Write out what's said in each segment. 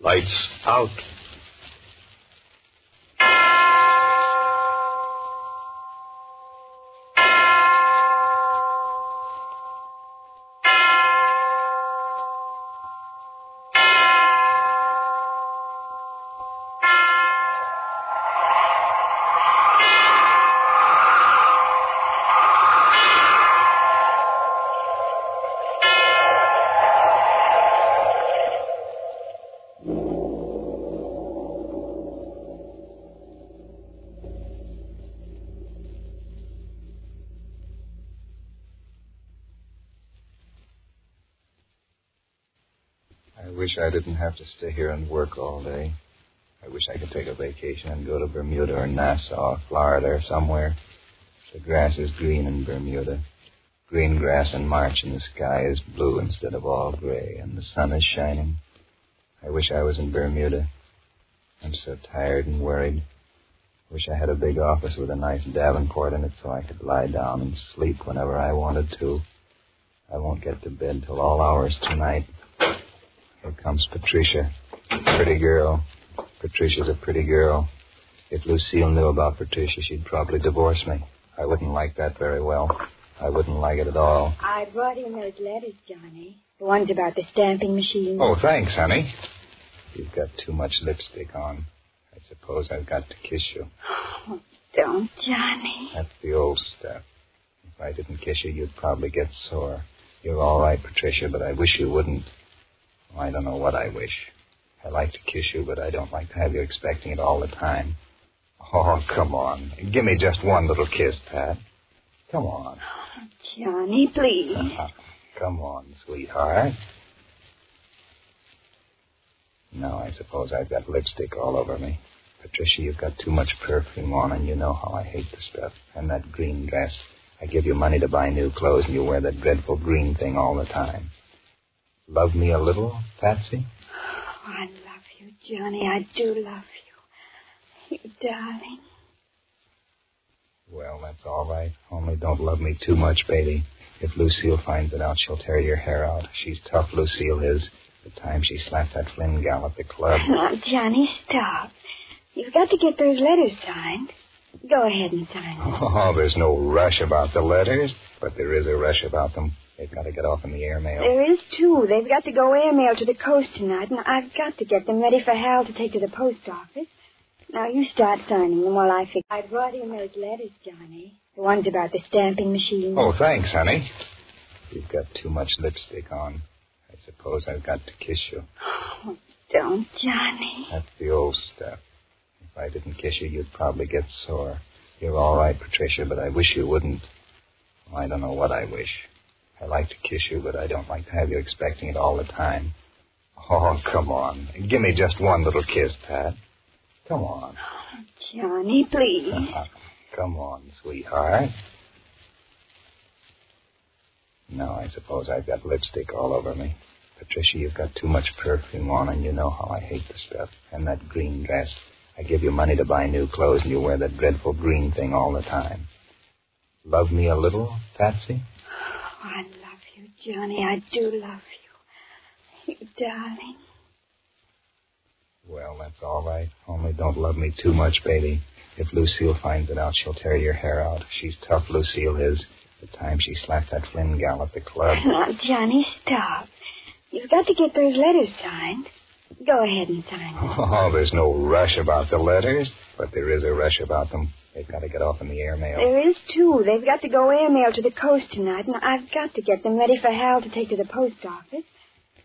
Lights out. I didn't have to stay here and work all day. I wish I could take a vacation and go to Bermuda or Nassau, Florida or somewhere. The grass is green in Bermuda. Green grass in March and the sky is blue instead of all gray and the sun is shining. I wish I was in Bermuda. I'm so tired and worried. Wish I had a big office with a nice Davenport in it so I could lie down and sleep whenever I wanted to. I won't get to bed till all hours tonight. Here comes Patricia. Pretty girl. Patricia's a pretty girl. If Lucille knew about Patricia, she'd probably divorce me. I wouldn't like that very well. I wouldn't like it at all. I brought in those letters, Johnny. The ones about the stamping machine. Oh, thanks, honey. You've got too much lipstick on. I suppose I've got to kiss you. Oh, don't, Johnny. That's the old stuff. If I didn't kiss you, you'd probably get sore. You're all right, Patricia, but I wish you wouldn't. I don't know what I wish. I like to kiss you, but I don't like to have you expecting it all the time. Oh, come on. Give me just one little kiss, Pat. Come on. Johnny, please. come on, sweetheart. No, I suppose I've got lipstick all over me. Patricia, you've got too much perfume on, and you know how I hate the stuff. And that green dress. I give you money to buy new clothes, and you wear that dreadful green thing all the time. Love me a little, Patsy? Oh, I love you, Johnny. I do love you. You darling. Well, that's all right. Only don't love me too much, baby. If Lucille finds it out, she'll tear your hair out. She's tough, Lucille is. The time she slapped that Flynn gal at the club. Now, oh, Johnny, stop. You've got to get those letters signed. Go ahead and sign them. Oh, there's no rush about the letters, but there is a rush about them. They've got to get off in the airmail. There is, too. They've got to go airmail to the coast tonight, and I've got to get them ready for Hal to take to the post office. Now, you start signing them while I fix. I brought in those letters, Johnny. The ones about the stamping machine. Oh, thanks, honey. You've got too much lipstick on. I suppose I've got to kiss you. Oh, don't, Johnny. That's the old stuff. If I didn't kiss you, you'd probably get sore. You're all right, Patricia, but I wish you wouldn't. Oh, I don't know what I wish. I like to kiss you, but I don't like to have you expecting it all the time. Oh, come on. Give me just one little kiss, Pat. Come on. Oh, Johnny, please. Uh-huh. come on, sweetheart. No, I suppose I've got lipstick all over me. Patricia, you've got too much perfume on, and you know how I hate the stuff. And that green dress. I give you money to buy new clothes, and you wear that dreadful green thing all the time. Love me a little, Patsy? Oh, I love you, Johnny. I do love you. You darling. Well, that's all right. Only don't love me too much, baby. If Lucille finds it out, she'll tear your hair out. She's tough, Lucille is. The time she slapped that Flynn gal at the club. Now, Johnny, stop. You've got to get those letters signed. Go ahead and sign them. Oh, there's no rush about the letters, but there is a rush about them. They've got to get off in the airmail. There is, too. They've got to go airmail to the coast tonight, and I've got to get them ready for Hal to take to the post office.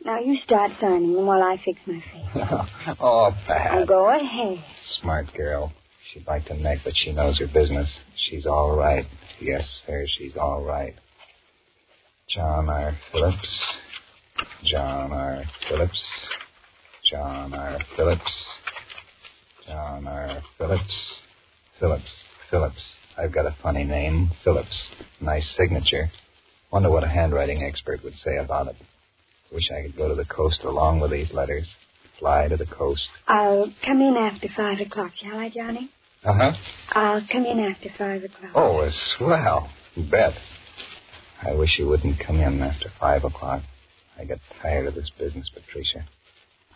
Now, you start signing them while I fix my face. oh, Pat. Oh, go ahead. Smart girl. She'd like to neck, but she knows her business. She's all right. Yes, sir, she's all right. John R. Phillips. John R. Phillips. John R. Phillips. John R. Phillips. Phillips. Phillips. I've got a funny name. Phillips. Nice signature. Wonder what a handwriting expert would say about it. Wish I could go to the coast along with these letters. Fly to the coast. I'll come in after five o'clock, shall I, Johnny? Uh huh. I'll come in after five o'clock. Oh, a swell. You bet. I wish you wouldn't come in after five o'clock. I get tired of this business, Patricia.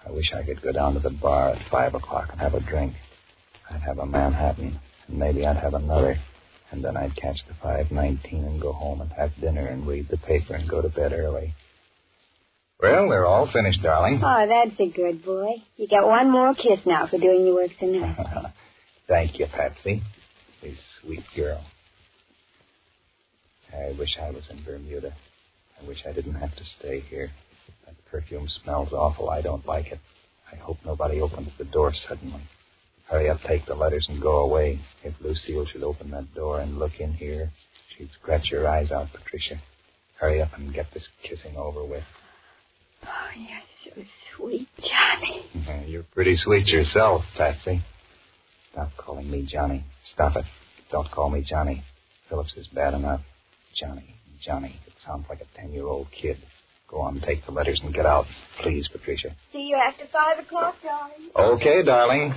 I wish I could go down to the bar at five o'clock and have a drink. I'd have a Manhattan, and maybe I'd have another. And then I'd catch the 519 and go home and have dinner and read the paper and go to bed early. Well, they're all finished, darling. Oh, that's a good boy. You got one more kiss now for doing your work tonight. Thank you, Patsy. You sweet girl. I wish I was in Bermuda. I wish I didn't have to stay here. That perfume smells awful. I don't like it. I hope nobody opens the door suddenly. Hurry up, take the letters, and go away. If Lucille should open that door and look in here, she'd scratch your eyes out, Patricia. Hurry up and get this kissing over with. Oh, you're so sweet, Johnny. You're pretty sweet yourself, Patsy. Stop calling me Johnny. Stop it. Don't call me Johnny. Phillips is bad enough. Johnny, Johnny. It sounds like a ten-year-old kid. Go on, take the letters and get out. Please, Patricia. See you after five o'clock, darling. Okay, darling.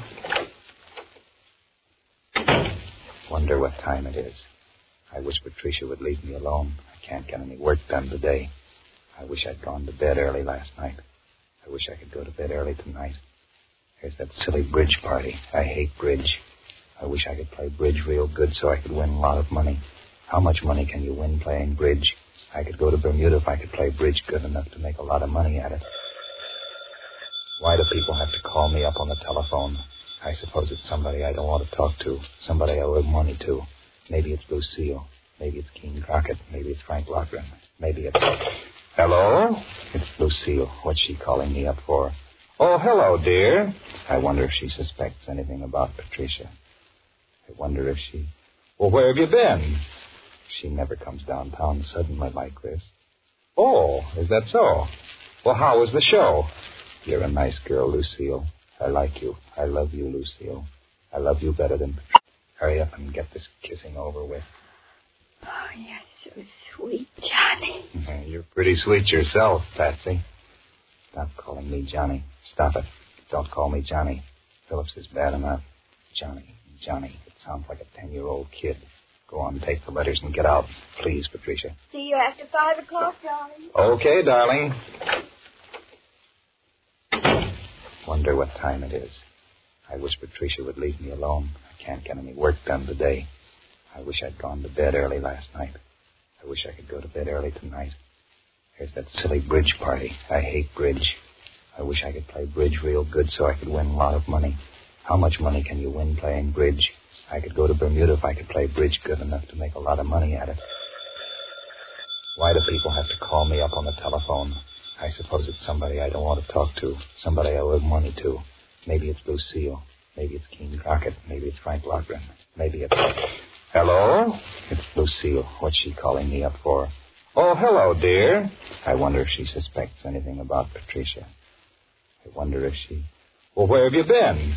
Wonder what time it is. I wish Patricia would leave me alone. I can't get any work done today. I wish I'd gone to bed early last night. I wish I could go to bed early tonight. There's that silly bridge party. I hate bridge. I wish I could play bridge real good so I could win a lot of money. How much money can you win playing bridge? I could go to Bermuda if I could play bridge good enough to make a lot of money at it. Why do people have to call me up on the telephone? I suppose it's somebody I don't want to talk to, somebody I owe money to. Maybe it's Lucille. Maybe it's Keen Crockett. Maybe it's Frank Lochran. Maybe it's. Hello? It's Lucille. What's she calling me up for? Oh, hello, dear. I wonder if she suspects anything about Patricia. I wonder if she. Well, where have you been? She never comes downtown suddenly like this. Oh, is that so? Well, how was the show? You're a nice girl, Lucille. I like you. I love you, Lucille. I love you better than. Hurry up and get this kissing over with. Oh, you're so sweet, Johnny. You're pretty sweet yourself, Patsy. Stop calling me Johnny. Stop it. Don't call me Johnny. Phillips is bad enough. Johnny, Johnny. It sounds like a ten-year-old kid. Go on, take the letters and get out. Please, Patricia. See you after five o'clock, darling. Okay, darling. Wonder what time it is. I wish Patricia would leave me alone. I can't get any work done today. I wish I'd gone to bed early last night. I wish I could go to bed early tonight. There's that silly bridge party. I hate bridge. I wish I could play bridge real good so I could win a lot of money. How much money can you win playing bridge? I could go to Bermuda if I could play bridge good enough to make a lot of money at it. Why do people have to call me up on the telephone? I suppose it's somebody I don't want to talk to, somebody I owe money to. Maybe it's Lucille. Maybe it's Keen Crockett. Maybe it's Frank Lochran. Maybe it's. Hello? It's Lucille. What's she calling me up for? Oh, hello, dear. I wonder if she suspects anything about Patricia. I wonder if she. Well, where have you been?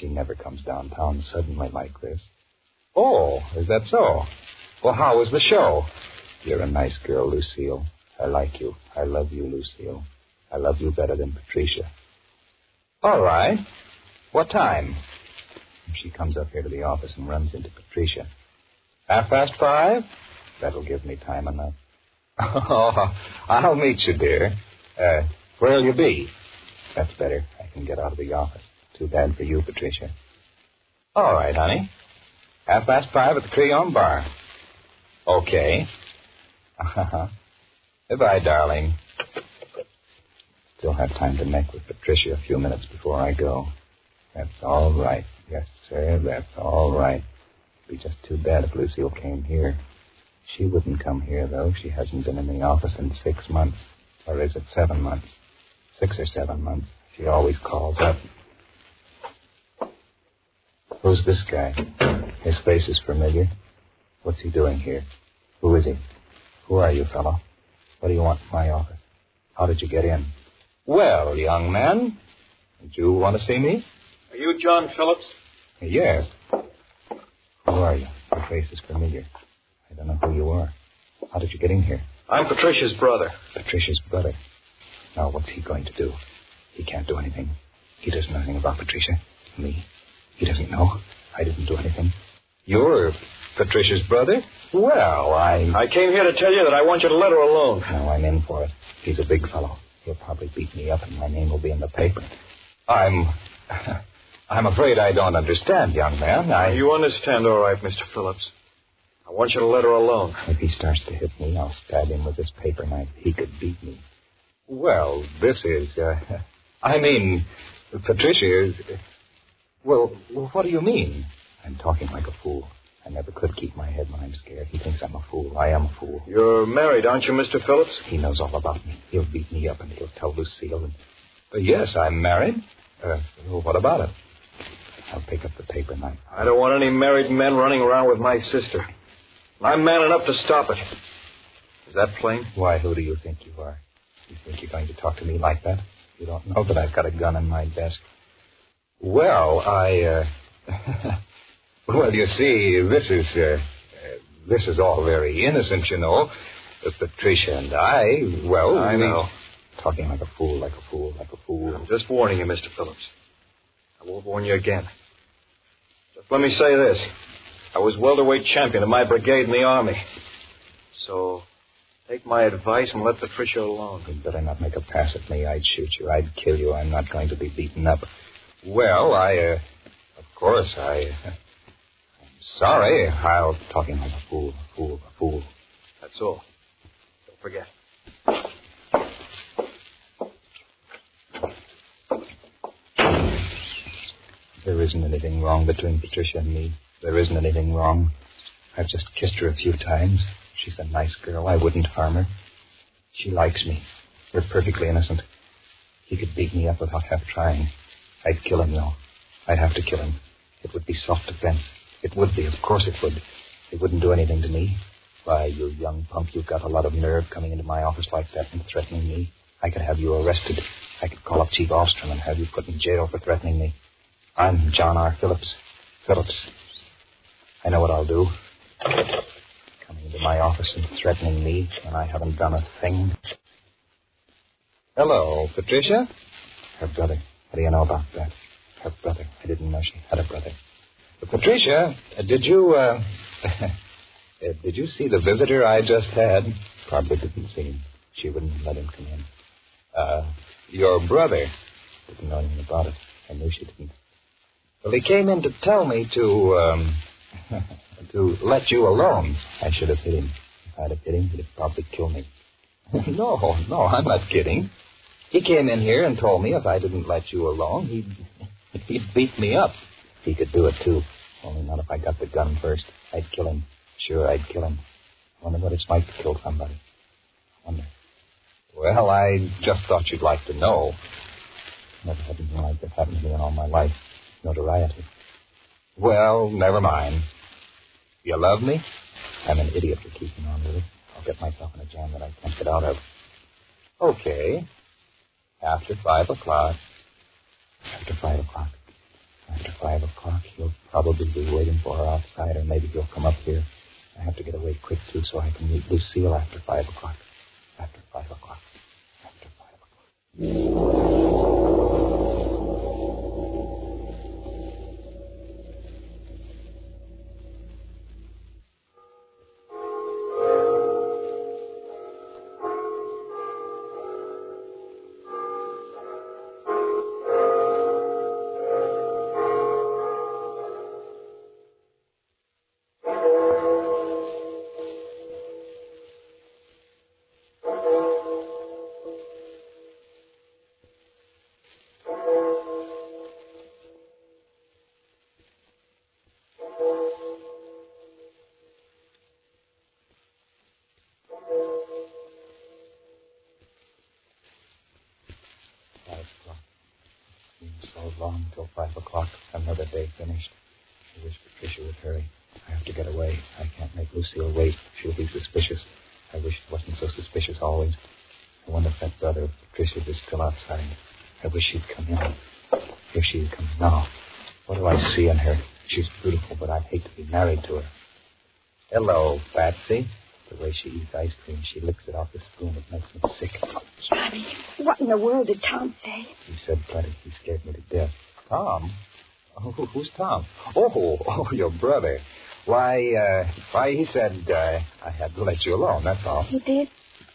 She never comes downtown suddenly like this. Oh, is that so? Well, how was the show? You're a nice girl, Lucille. I like you. I love you, Lucille. I love you better than Patricia. All right. What time? She comes up here to the office and runs into Patricia. Half past five? That'll give me time enough. Oh, I'll meet you, dear. Uh, where'll you be? That's better. I can get out of the office. Too bad for you, Patricia. All right, honey. Half past five at the Creon Bar. Okay. Uh-huh. Goodbye, darling. Still have time to neck with Patricia a few minutes before I go. That's all right. Yes, sir, that's all right. It'd be just too bad if Lucille came here. She wouldn't come here, though. She hasn't been in the office in six months. Or is it seven months? Six or seven months. She always calls up. Who's this guy? His face is familiar. What's he doing here? Who is he? Who are you, fellow? What do you want from my office? How did you get in? Well, young man, did you want to see me? Are you John Phillips? Yes. Who are you? Your face is familiar. I don't know who you are. How did you get in here? I'm Patricia's brother. Patricia's brother. Now, what's he going to do? He can't do anything. He doesn't know anything about Patricia. Me. He doesn't know. I didn't do anything. You're Patricia's brother? Well, I. I came here to tell you that I want you to let her alone. No, I'm in for it. He's a big fellow. He'll probably beat me up and my name will be in the paper. I'm. I'm afraid I don't understand, young man. I. You understand, all right, Mr. Phillips. I want you to let her alone. If he starts to hit me, I'll stab him with this paper knife. He could beat me. Well, this is. Uh, I mean, Patricia is. Well, what do you mean? I'm talking like a fool. I never could keep my head when I'm scared. He thinks I'm a fool. I am a fool. You're married, aren't you, Mr. Phillips? He knows all about me. He'll beat me up and he'll tell Lucille. And... Uh, yes, I'm married. Uh, well, what about it? I'll pick up the paper knife. I don't want any married men running around with my sister. I'm man enough to stop it. Is that plain? Why, who do you think you are? You think you're going to talk to me like that? You don't know that I've got a gun in my desk. Well, I, uh... well, you see, this is, uh, uh, this is all very innocent, you know. Uh, Patricia and I, well, I we- know. Talking like a fool, like a fool, like a fool. I'm just warning you, Mr. Phillips. I won't warn you again. Just let me say this. I was welterweight champion of my brigade in the Army. So, take my advice and let Patricia alone. You'd better not make a pass at me. I'd shoot you. I'd kill you. I'm not going to be beaten up. Well, I, uh, of course, I, sorry. I'll talking like a fool, a fool, a fool. That's all. Don't forget. There isn't anything wrong between Patricia and me. There isn't anything wrong. I've just kissed her a few times. She's a nice girl. I wouldn't harm her. She likes me. We're perfectly innocent. He could beat me up without half trying. I'd kill him, though. I'd have to kill him. It would be self-defense. It would be. Of course it would. It wouldn't do anything to me. Why, you young punk, you've got a lot of nerve coming into my office like that and threatening me. I could have you arrested. I could call up Chief Ostrom and have you put in jail for threatening me. I'm John R. Phillips. Phillips. I know what I'll do. Coming into my office and threatening me when I haven't done a thing. Hello, Patricia? Her brother. What do you know about that? Her brother. I didn't know she had a brother. Patricia, did you, uh, uh, did you see the visitor I just had? Probably didn't see him. She wouldn't let him come in. Uh, your brother. Didn't know anything about it. I knew she didn't. Well, he came in to tell me to, um, to let you alone. I should have hit him. If I'd have hit him, he'd have probably killed me. no, no, I'm not kidding. He came in here and told me if I didn't let you alone, he'd, he'd beat me up. He could do it, too. Only not if I got the gun first. I'd kill him. Sure, I'd kill him. Wonder what it's like to kill somebody. Wonder. Well, I just thought you'd like to know. Never had anything like that happen to me in all my life. Notoriety. Well, never mind. You love me? I'm an idiot for keeping on with it. I'll get myself in a jam that I can't get out of. Okay. After five o'clock. After five o'clock. After five o'clock, he'll probably be waiting for her outside, or maybe he'll come up here. I have to get away quick, too, so I can meet Lucille after five o'clock. After five o'clock. After five o'clock. Long till five o'clock. Another day finished. I wish Patricia would hurry. I have to get away. I can't make Lucille wait. She'll be suspicious. I wish it wasn't so suspicious always. I wonder if that brother of Patricia's is still outside. I wish she'd come in. Here she comes now. What do I see in her? She's beautiful, but I'd hate to be married to her. Hello, Patsy. The way she eats ice cream, she licks it off the spoon. It makes me sick. Johnny, what in the world did Tom say? He said plenty. He scared me to death. Tom? Oh, who's Tom? Oh, oh, your brother. Why, uh, why, he said uh, I had to let you alone, that's all. He did?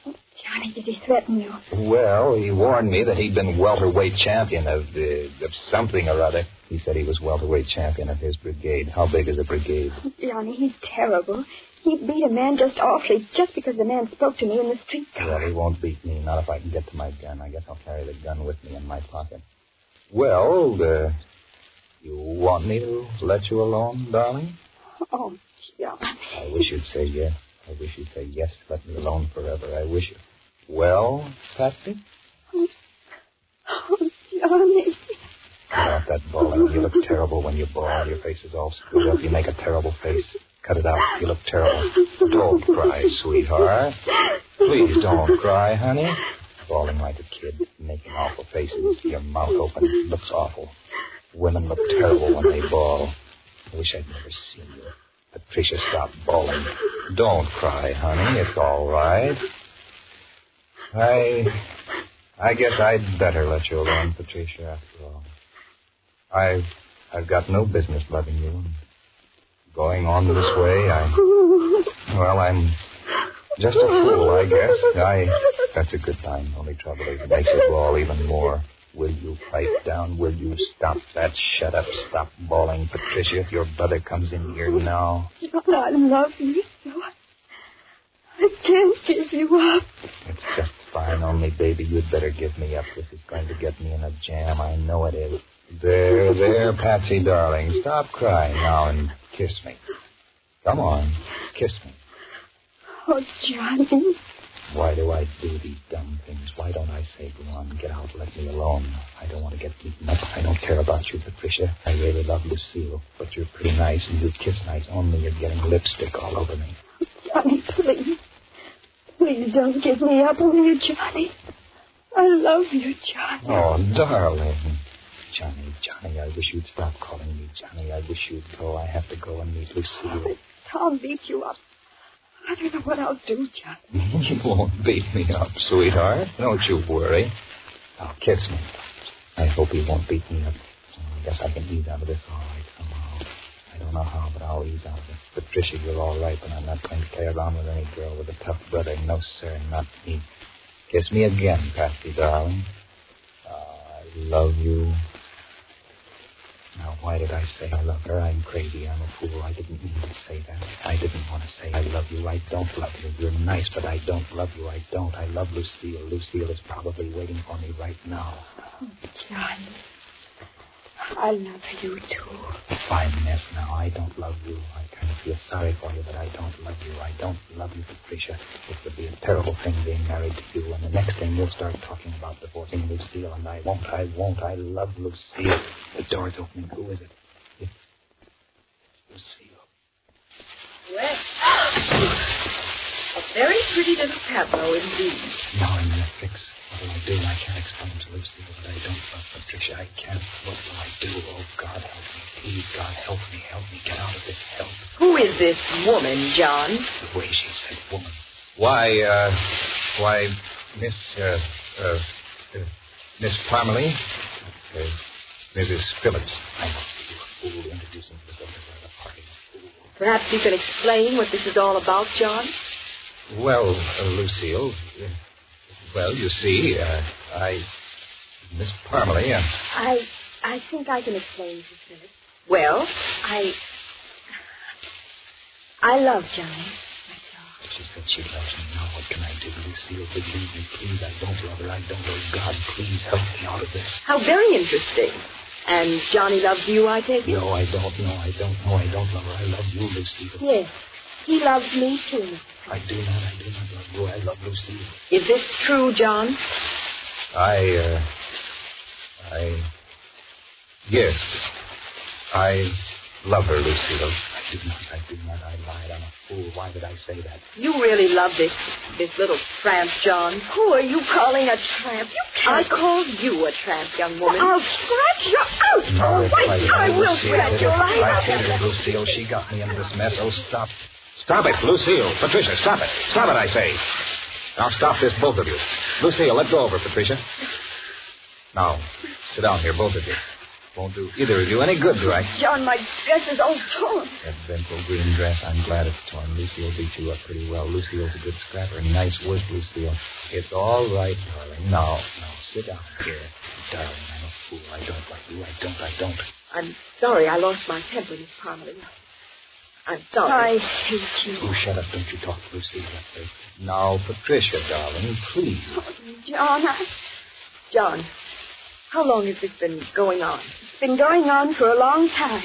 Johnny, did he threaten you? Well, he warned me that he'd been welterweight champion of, uh, of something or other. He said he was welterweight champion of his brigade. How big is a brigade? Johnny, he's terrible. He beat a man just awfully, just because the man spoke to me in the streetcar. Well, he won't beat me. Not if I can get to my gun. I guess I'll carry the gun with me in my pocket. Well, uh, you want me to let you alone, darling? Oh, Johnny. I wish you'd say yes. I wish you'd say yes. Let me alone forever. I wish you. Well, Patsy? Oh, Johnny. Cut out that bawling. You look terrible when you bawl. Your face is all screwed up. You make a terrible face. Cut it out. You look terrible. Don't cry, sweetheart. Please don't cry, honey. Bawling like a kid, making awful faces, your mouth open. Looks awful. Women look terrible when they bawl. I wish I'd never seen you. Patricia, stop bawling. Don't cry, honey. It's all right. I. I guess I'd better let you alone, Patricia, after all. I've. I've got no business loving you. Going on this way, I. Well, I'm just a fool, I guess. I. That's a good time. Only trouble is it makes it all even more. Will you pipe down? Will you stop that? Shut up. Stop bawling, Patricia. If your brother comes in here now. John, I love you so. I can't give you up. It's just fine. Only, baby, you'd better give me up. This is going to get me in a jam. I know it is. There, there, Patsy, darling. Stop crying now and kiss me. Come on. Kiss me. Oh, Johnny. Why do I do these dumb things? Why don't I say, go on, get out, let me alone? I don't want to get beaten up. I don't care about you, Patricia. I really love Lucille, but you're pretty nice and you kiss nice, only you're getting lipstick all over me. Johnny, please. Please don't give me up, will you, Johnny? I love you, Johnny. Oh, darling. Johnny, Johnny, I wish you'd stop calling me Johnny. I wish you'd go. I have to go and meet Lucille. Tom beat you up. I don't know what I'll do, Johnny. You won't beat me up, sweetheart. Don't you worry. Now, kiss me. I hope he won't beat me up. Oh, I guess I can ease out of this all right somehow. I don't know how, but I'll ease out of it. Patricia, you're all right, but I'm not going to play around with any girl with a tough brother. No, sir, not me. Kiss me again, Patsy, darling. Uh, I love you. Now, why did I say I love her? I'm crazy. I'm a fool. I didn't mean to say that. I didn't want to say I love you. I don't love you. You're nice, but I don't love you. I don't. I love Lucille. Lucille is probably waiting for me right now. Oh, Johnny. I love you, too. Fine mess now. I don't love you. I kind of feel sorry for you, but I don't love you. I don't love you, Patricia. It would be a terrible thing being married to you, and the next thing you'll start talking about divorcing Lucille, and I won't, I won't. I love Lucille. The door's opening. Who is it? It's, it's Lucille. Well, a very pretty little tableau indeed. Now I'm in a fix. What will I do? I can't explain to Lucille that I don't love Patricia. I can't. What will I do? Oh, God help me. Please, God help me. Help me get out of this. Help. Who is this woman, John? The way she said woman. Why, uh, why, Miss, uh, uh, uh Miss Parmalee, uh, Mrs. Phillips. I must be a fool introducing myself a party. Perhaps you can explain what this is all about, John? Well, uh, Lucille, well, you see, uh, I, Miss Parmalee, uh, I I think I can explain, Mrs. Phillips. Well, I I love Johnny. That's all. she said she loves me. Now what can I do, Lucille? Believe me, please. I don't love her. I don't. Oh, God, please help me out of this. how very interesting. And Johnny loves you, I take it? No, I don't. No, I don't. No, I don't love her. I love you, Lucille. Yes. He loves me, too. I do not. I do not love you. I love Lucille. Is this true, John? I, uh, I, yes, I love her, Lucille. I do not. I do not. I lied. I'm a fool. Why did I say that? You really love this this little tramp, John. Who are you calling a tramp? You I can't. called you a tramp, young woman. I'll scratch your out. No, oh, wait, right. I will Lucille, scratch your I life hate her, Lucille. She got me into this mess. Oh, stop. Stop it, Lucille. Patricia, stop it. Stop it, I say. Now stop this, both of you. Lucille, let go of her, Patricia. Now, sit down here, both of you. Won't do either of you any good, right? John, my dress is all torn. That Benko green dress, I'm glad it's torn. Lucille beat you up pretty well. Lucille's a good scrapper. And nice work, Lucille. It's all right, darling. Now, now, sit down here. Darling, I'm a fool. I don't like you. I don't, I don't. I'm sorry I lost my temper, Miss Parmalee. I'm sorry. I hate you. Oh, shut up. Don't you talk, to Lucille. Now, Patricia, darling, please. John, I... John, how long has this been going on? It's been going on for a long time.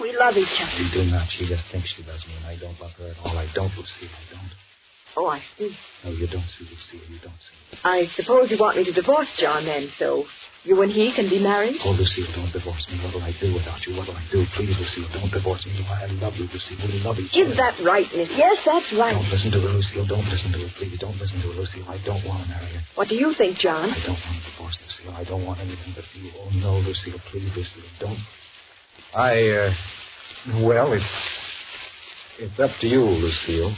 We love each other. You do not. She just thinks she loves me, and I don't love her at all. I don't, Lucille. I don't. Oh, I see. No, you don't see, Lucille. You don't see. I suppose you want me to divorce John then, so you and he can be married? Oh, Lucille, don't divorce me. What'll I do without you? What'll I do? Please, Lucille, don't divorce me. I love you, Lucille. We love each other. Is that right, Miss? Yes, that's right. Don't listen to her, Lucille. Don't listen to her, please. Don't listen to her, Lucille. I don't want to marry her. What do you think, John? I don't want to divorce, Lucille. I don't want anything but you. Oh, no, Lucille. Please, Lucille. Don't. I, uh. Well, it's. It's up to you, Lucille.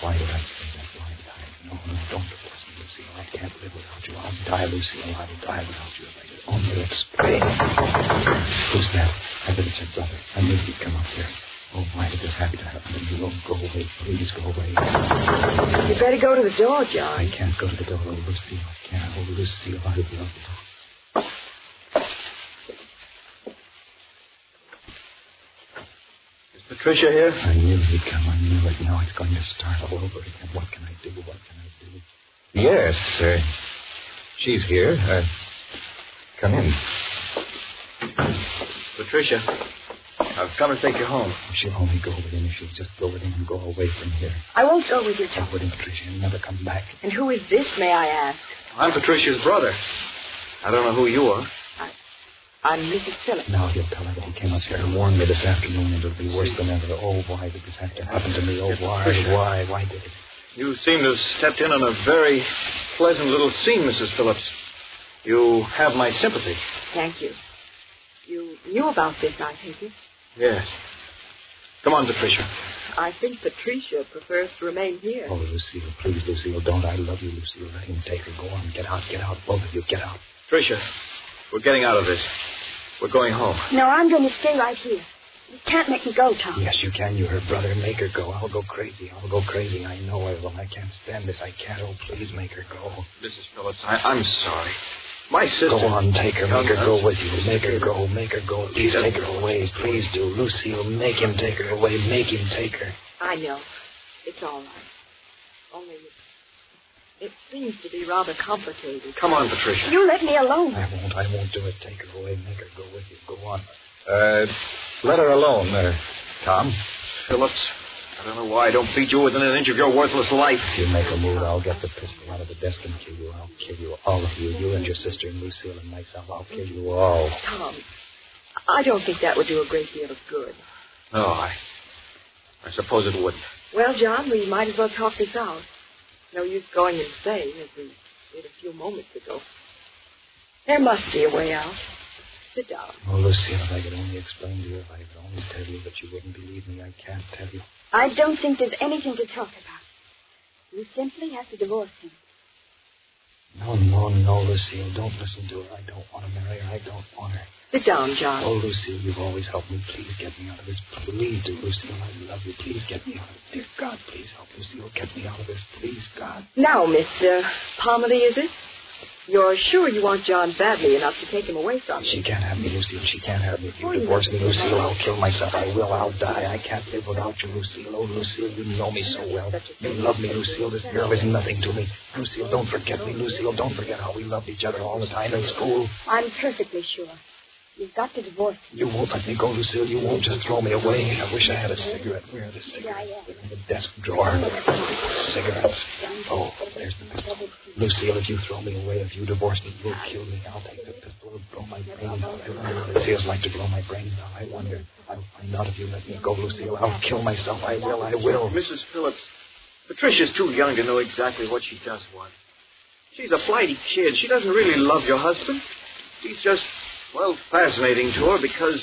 Why did I say that? Why did I? No, no, don't divorce me, Lucille. I can't live without you. I'll die, Lucille. I'll die without you if I could only explain. Who's that? I bet it's your brother. I knew he'd come up here. Oh, why did this happen to happen to you? Oh, go away. Please go away. You better go to the door, John. I can't go to the door. Oh, Lucille, I can't. Oh, Lucille, I love you. Is Patricia here? I knew he'd come. I knew it. Now it's going to start all over again. What can I do? What can I do? Yes, uh, she's here. Uh, come in. Patricia, I've come to take you home. If She'll only go with him if she'll just go with him and go away from here. I won't go with you, Go with him, Patricia, and never come back. And who is this, may I ask? I'm Patricia's brother. I don't know who you are. I'm Mrs. Phillips. Now he'll tell her that he came up here and warned me this afternoon. It'll be worse than ever. Oh, why did this have to happen to me? Oh, why? Why? Why did it? You seem to have stepped in on a very pleasant little scene, Mrs. Phillips. You have my sympathy. Thank you. You knew about this, I take eh? it. Yes. Come on, Patricia. I think Patricia prefers to remain here. Oh, Lucille, please, Lucille, don't. I love you, Lucille. Let him take her. Go on. Get out. Get out. Both of you, get out. Patricia, we're getting out of this. We're going home. No, I'm going to stay right here. You can't make me go, Tom. Yes, you can. You're her brother. Make her go. I'll go crazy. I'll go crazy. I know I will. I can't stand this. I can't. Oh, please make her go. Mrs. Phillips, I, I'm sorry. My sister. Go on, take her. Make her go with you. Make her go. Make her go. Please take her away. Please do. Lucille, make him take her away. Make him take her. I know. It's all right. Only it, it seems to be rather complicated. Come on, Patricia. You let me alone. I won't. I won't do it. Take her away. Make her go with you. Go on. Uh, let her alone, uh, Tom. Phillips, I don't know why I don't beat you within an inch of your worthless life. If you make a move, I'll get the pistol out of the desk and kill you. I'll kill you, all of you. You and your sister and Lucille and myself. I'll kill you all. Tom, I don't think that would do a great deal of good. No, I. I suppose it wouldn't. Well, John, we might as well talk this out. No use going insane, as we did a few moments ago. There must be a way out. Sit down. Oh, Lucille, if I could only explain to you, if I could only tell you, but you wouldn't believe me. I can't tell you. I don't think there's anything to talk about. You simply have to divorce him. No, no, no, Lucille. Don't listen to her. I don't want to marry her. I don't want her. Sit down, John. Oh, Lucille, you've always helped me. Please get me out of this. Please do, Lucille. I love you. Please get me out of this. Dear God, please help Lucille. Get me out of this. Please, God. Now, Mr. Parmalee, is it? You're sure you want John badly enough to take him away from you? She can't have me, Lucille. She can't have me. If you Oh, divorce me, Lucille, I'll kill myself. I will. I'll die. I can't live without you, Lucille. Oh, Lucille, you know me so well. You love me, Lucille. Oh, this girl is nothing to me. Lucille, don't forget me. Lucille, oh, don't forget how we loved each other all the time in school. I'm perfectly sure. You've got to divorce me. You won't let me go, Lucille. You won't just throw me away. I wish I had a cigarette. Where are the Yeah, cigarettes? yeah. In the desk drawer. Cigarettes. Oh, there's the pistol. Lucille, if you throw me away, if you divorce me, you'll kill me. I'll take the pistol and blow my brains out. I wonder what it feels like to blow my brains out. I wonder. I'll find out if you let me go, Lucille. I'll kill myself. I will. I will. Mrs. Phillips, Patricia's too young to know exactly what she does want. She's a flighty kid. She doesn't really love your husband. He's just, well, fascinating to her because,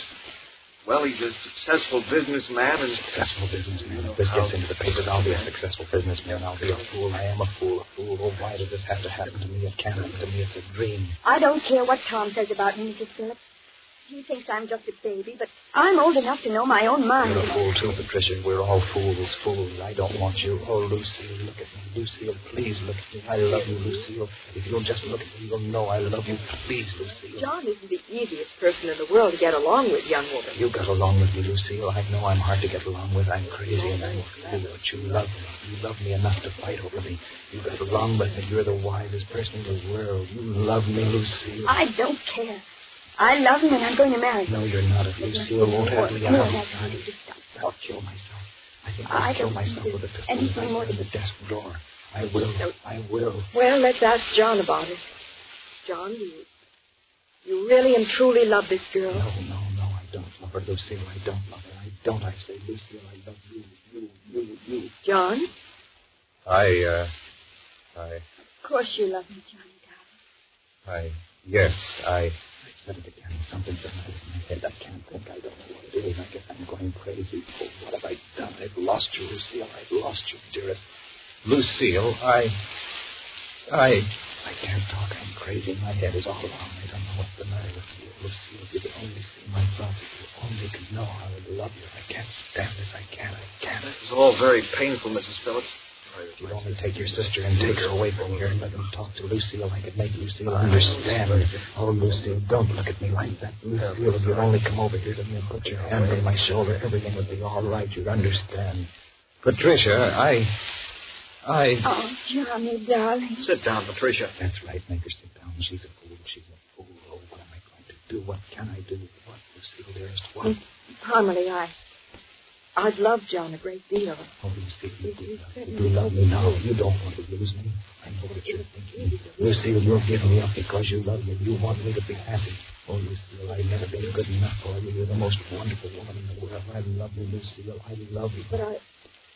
well, he's a successful businessman and Successful businessman. If this gets into the papers, I'll be a successful businessman. I'll be a fool. I am a fool. A fool. Oh, why did this have to happen to me? It can't happen to me. It's a dream. I don't care what Tom says about me, Mrs. Phillips. He thinks I'm just a baby, but I'm old enough to know my own mind. You're a fool, too, Patricia. We're all fools, fools. I don't want you. Oh, Lucille, look at me. Lucille, oh, please look at me. I love you, Lucille. Oh, if you'll just look at me, you'll know I love you. Please, Lucille. John isn't the easiest person in the world to get along with, young woman. You got along with me, Lucille. Oh, I know I'm hard to get along with. I'm crazy and I'm fool, but you love me. You love me enough to fight over me. You got along with me. You're the wisest person in the world. You love me, Lucille. I don't care. I love him and I'm going to marry him. No, you're not. If Lucille won't have me, I'll, that's not it. Just stop. I'll kill myself. I think I I'll kill myself with a there's pistol anything more in the desk drawer. I will. I will. Well, let's ask John about it. John, you, you really and truly love this girl? No, no, no, I don't love her, Lucille. I don't love her. I don't. I say, Lucille, I love you, you, you, you. John? I, uh, I, Of course you love me, Johnny, darling. I, yes, I. Said again. Something's the matter with my head. I can't think. I don't know what it is. I guess I'm going crazy. Oh, what have I done? I've lost you, Lucille. I've lost you, dearest. Lucille, I, I, I can't talk. I'm crazy. My head is all wrong. I don't know what's the matter with me. Lucille, if you could only see my thoughts, if you only could know how I love you. I can't stand this. I can't. I can't. It's all very painful, Mrs. Phillips. If you'd only take your sister and take her away from here and let them talk to Lucille, I could make Lucille understand. Oh, Lucille, don't look at me like that. Lucille, if you'd only come over here to me and put your hand on my shoulder, everything would be all right. You'd understand. Patricia, I. I. Oh, Johnny, darling. Sit down, Patricia. That's right. Make her sit down. She's a fool. She's a fool. Oh, what am I going to do? What can I do? What, Lucille, dearest? What? Parmalee, I. I've loved John a great deal. Oh, Lucille, you do love me. You do love me now. You don't want to lose me. I know what you're thinking. Lucille, you'll give me up because you love me. You want me to be happy. Oh, Lucille, I've never been good enough for you. You're the most wonderful woman in the world. I love you, Lucille. I love you. But I.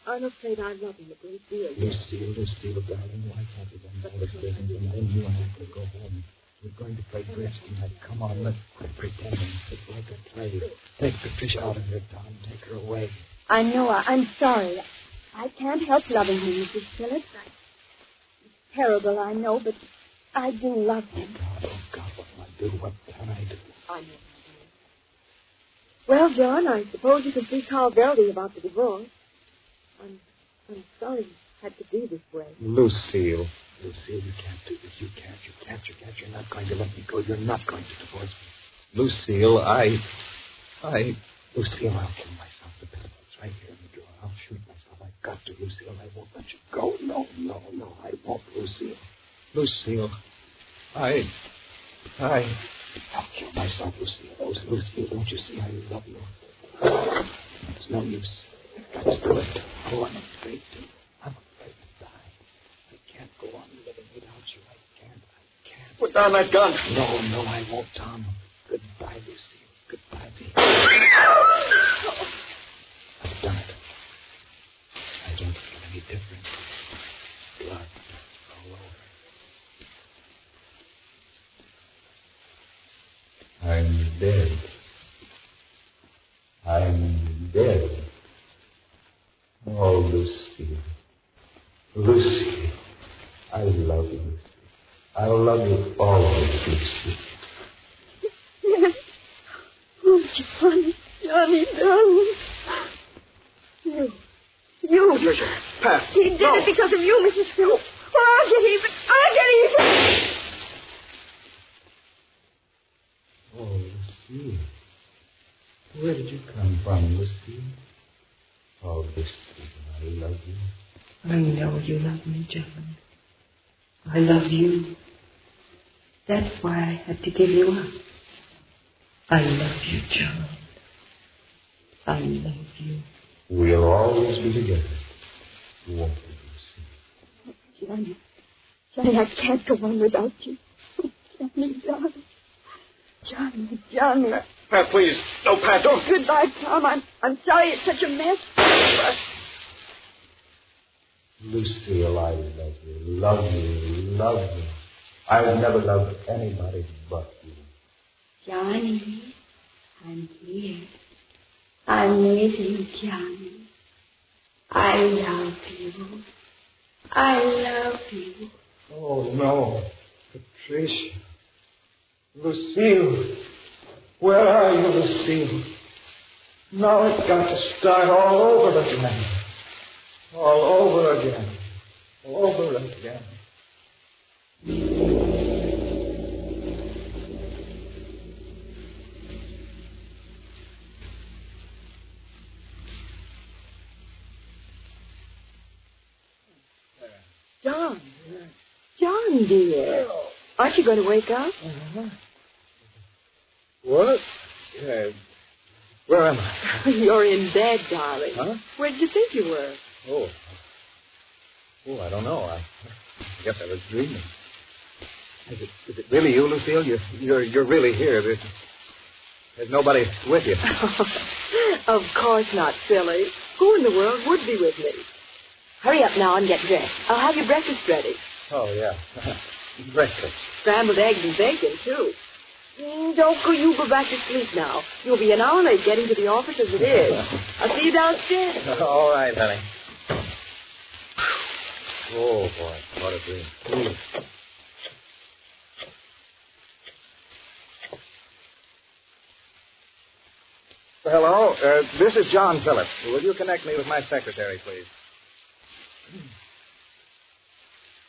I'm afraid I love him a great deal. Lucille, Lucille, darling, why can't we then all this business and then you and I could go home? We're going to play bridge tonight. Come on, let's quit pretending. It's like a play. Take Patricia out of here, Tom. Take her away. I know. I, I'm sorry. I can't help loving him, Mrs. Phillips. I, it's terrible, I know, but I do love him. God, oh God, what can I do? What can I do? I know. Well, John, I suppose you can see Carl Verdi about the divorce. I'm, I'm sorry it had to be this way. Lucille. Lucille, you can't do this. You can't. You can't. You can't. You're not going to let me go. You're not going to divorce me. Lucille, I. I. Lucille, I'll kill myself. The right here in the drawer. I'll shoot myself. I've got to, Lucille. I won't let you go. No, no, no. I won't, Lucille. Lucille. I. I. I'll kill myself, Lucille. Oh, Lucille, don't you see I love you? It's no use. I've got to do it. Oh, I'm afraid to. I'm afraid to die. I can't go on living without you. I can't. I can't. Put down that gun. No, no, I won't, Tom. Goodbye, Lucille. Goodbye, baby. I've done it. Any different. Blood all over. I'm dead. I'm dead. Oh, Lucy. Lucy. I love you, Lucy. I'll love you always, Lucy. Oh, Johnny, Johnny, darling. You. You. Patricia. Pat. He did no. it because of you, Mrs. Phillips. Well, I'll get even. I'll get even. Oh, Lucy. Where did you come from, Lucy? Oh, Lucy, I love you. I know you love me, John. I love you. That's why I had to give you up. I love you, John. I love you. We'll always be together. Won't we, Lucy? Johnny. Johnny, I can't go on without you. Oh, Johnny, darling. Johnny, Johnny. Pat, please. No, Pat, don't. Goodbye, Tom. I'm, I'm sorry it's such a mess. Lucille, I love you, love you, love you. I've never loved anybody but you. Johnny, I'm here. I'm with you, Johnny. I love you. I love you. Oh, no. Patricia. Lucille. Where are you, Lucille? Now it's got to start all over again. All over again. All over again. John. John, dear. Aren't you going to wake up? Uh-huh. What? Uh, where am I? You're in bed, darling. Huh? Where did you think you were? Oh. Oh, I don't know. I, I guess I was dreaming. Is it, is it really you, Lucille? You're, you're, you're really here. There's, there's nobody with you. of course not, silly. Who in the world would be with me? Hurry up now and get dressed. I'll have your breakfast ready. Oh, yeah. Breakfast. Scrambled eggs and bacon, too. Mm, Don't go, you go back to sleep now. You'll be an hour late getting to the office as it is. I'll see you downstairs. All right, honey. Oh, boy. What a dream. Hello, uh, this is John Phillips. Will you connect me with my secretary, please?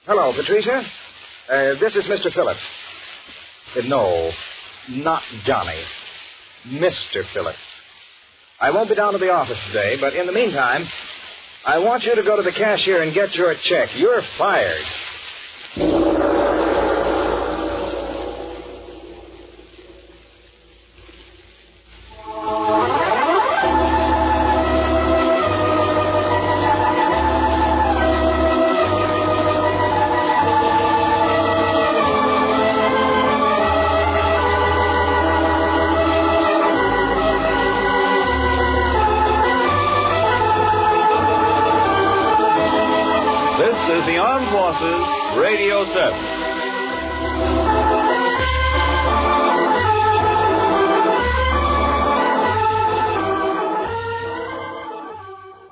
Hello, Patricia. Uh, this is Mr. Phillips. Uh, no, not Johnny. Mr. Phillips. I won't be down to the office today, but in the meantime, I want you to go to the cashier and get your check. You're fired.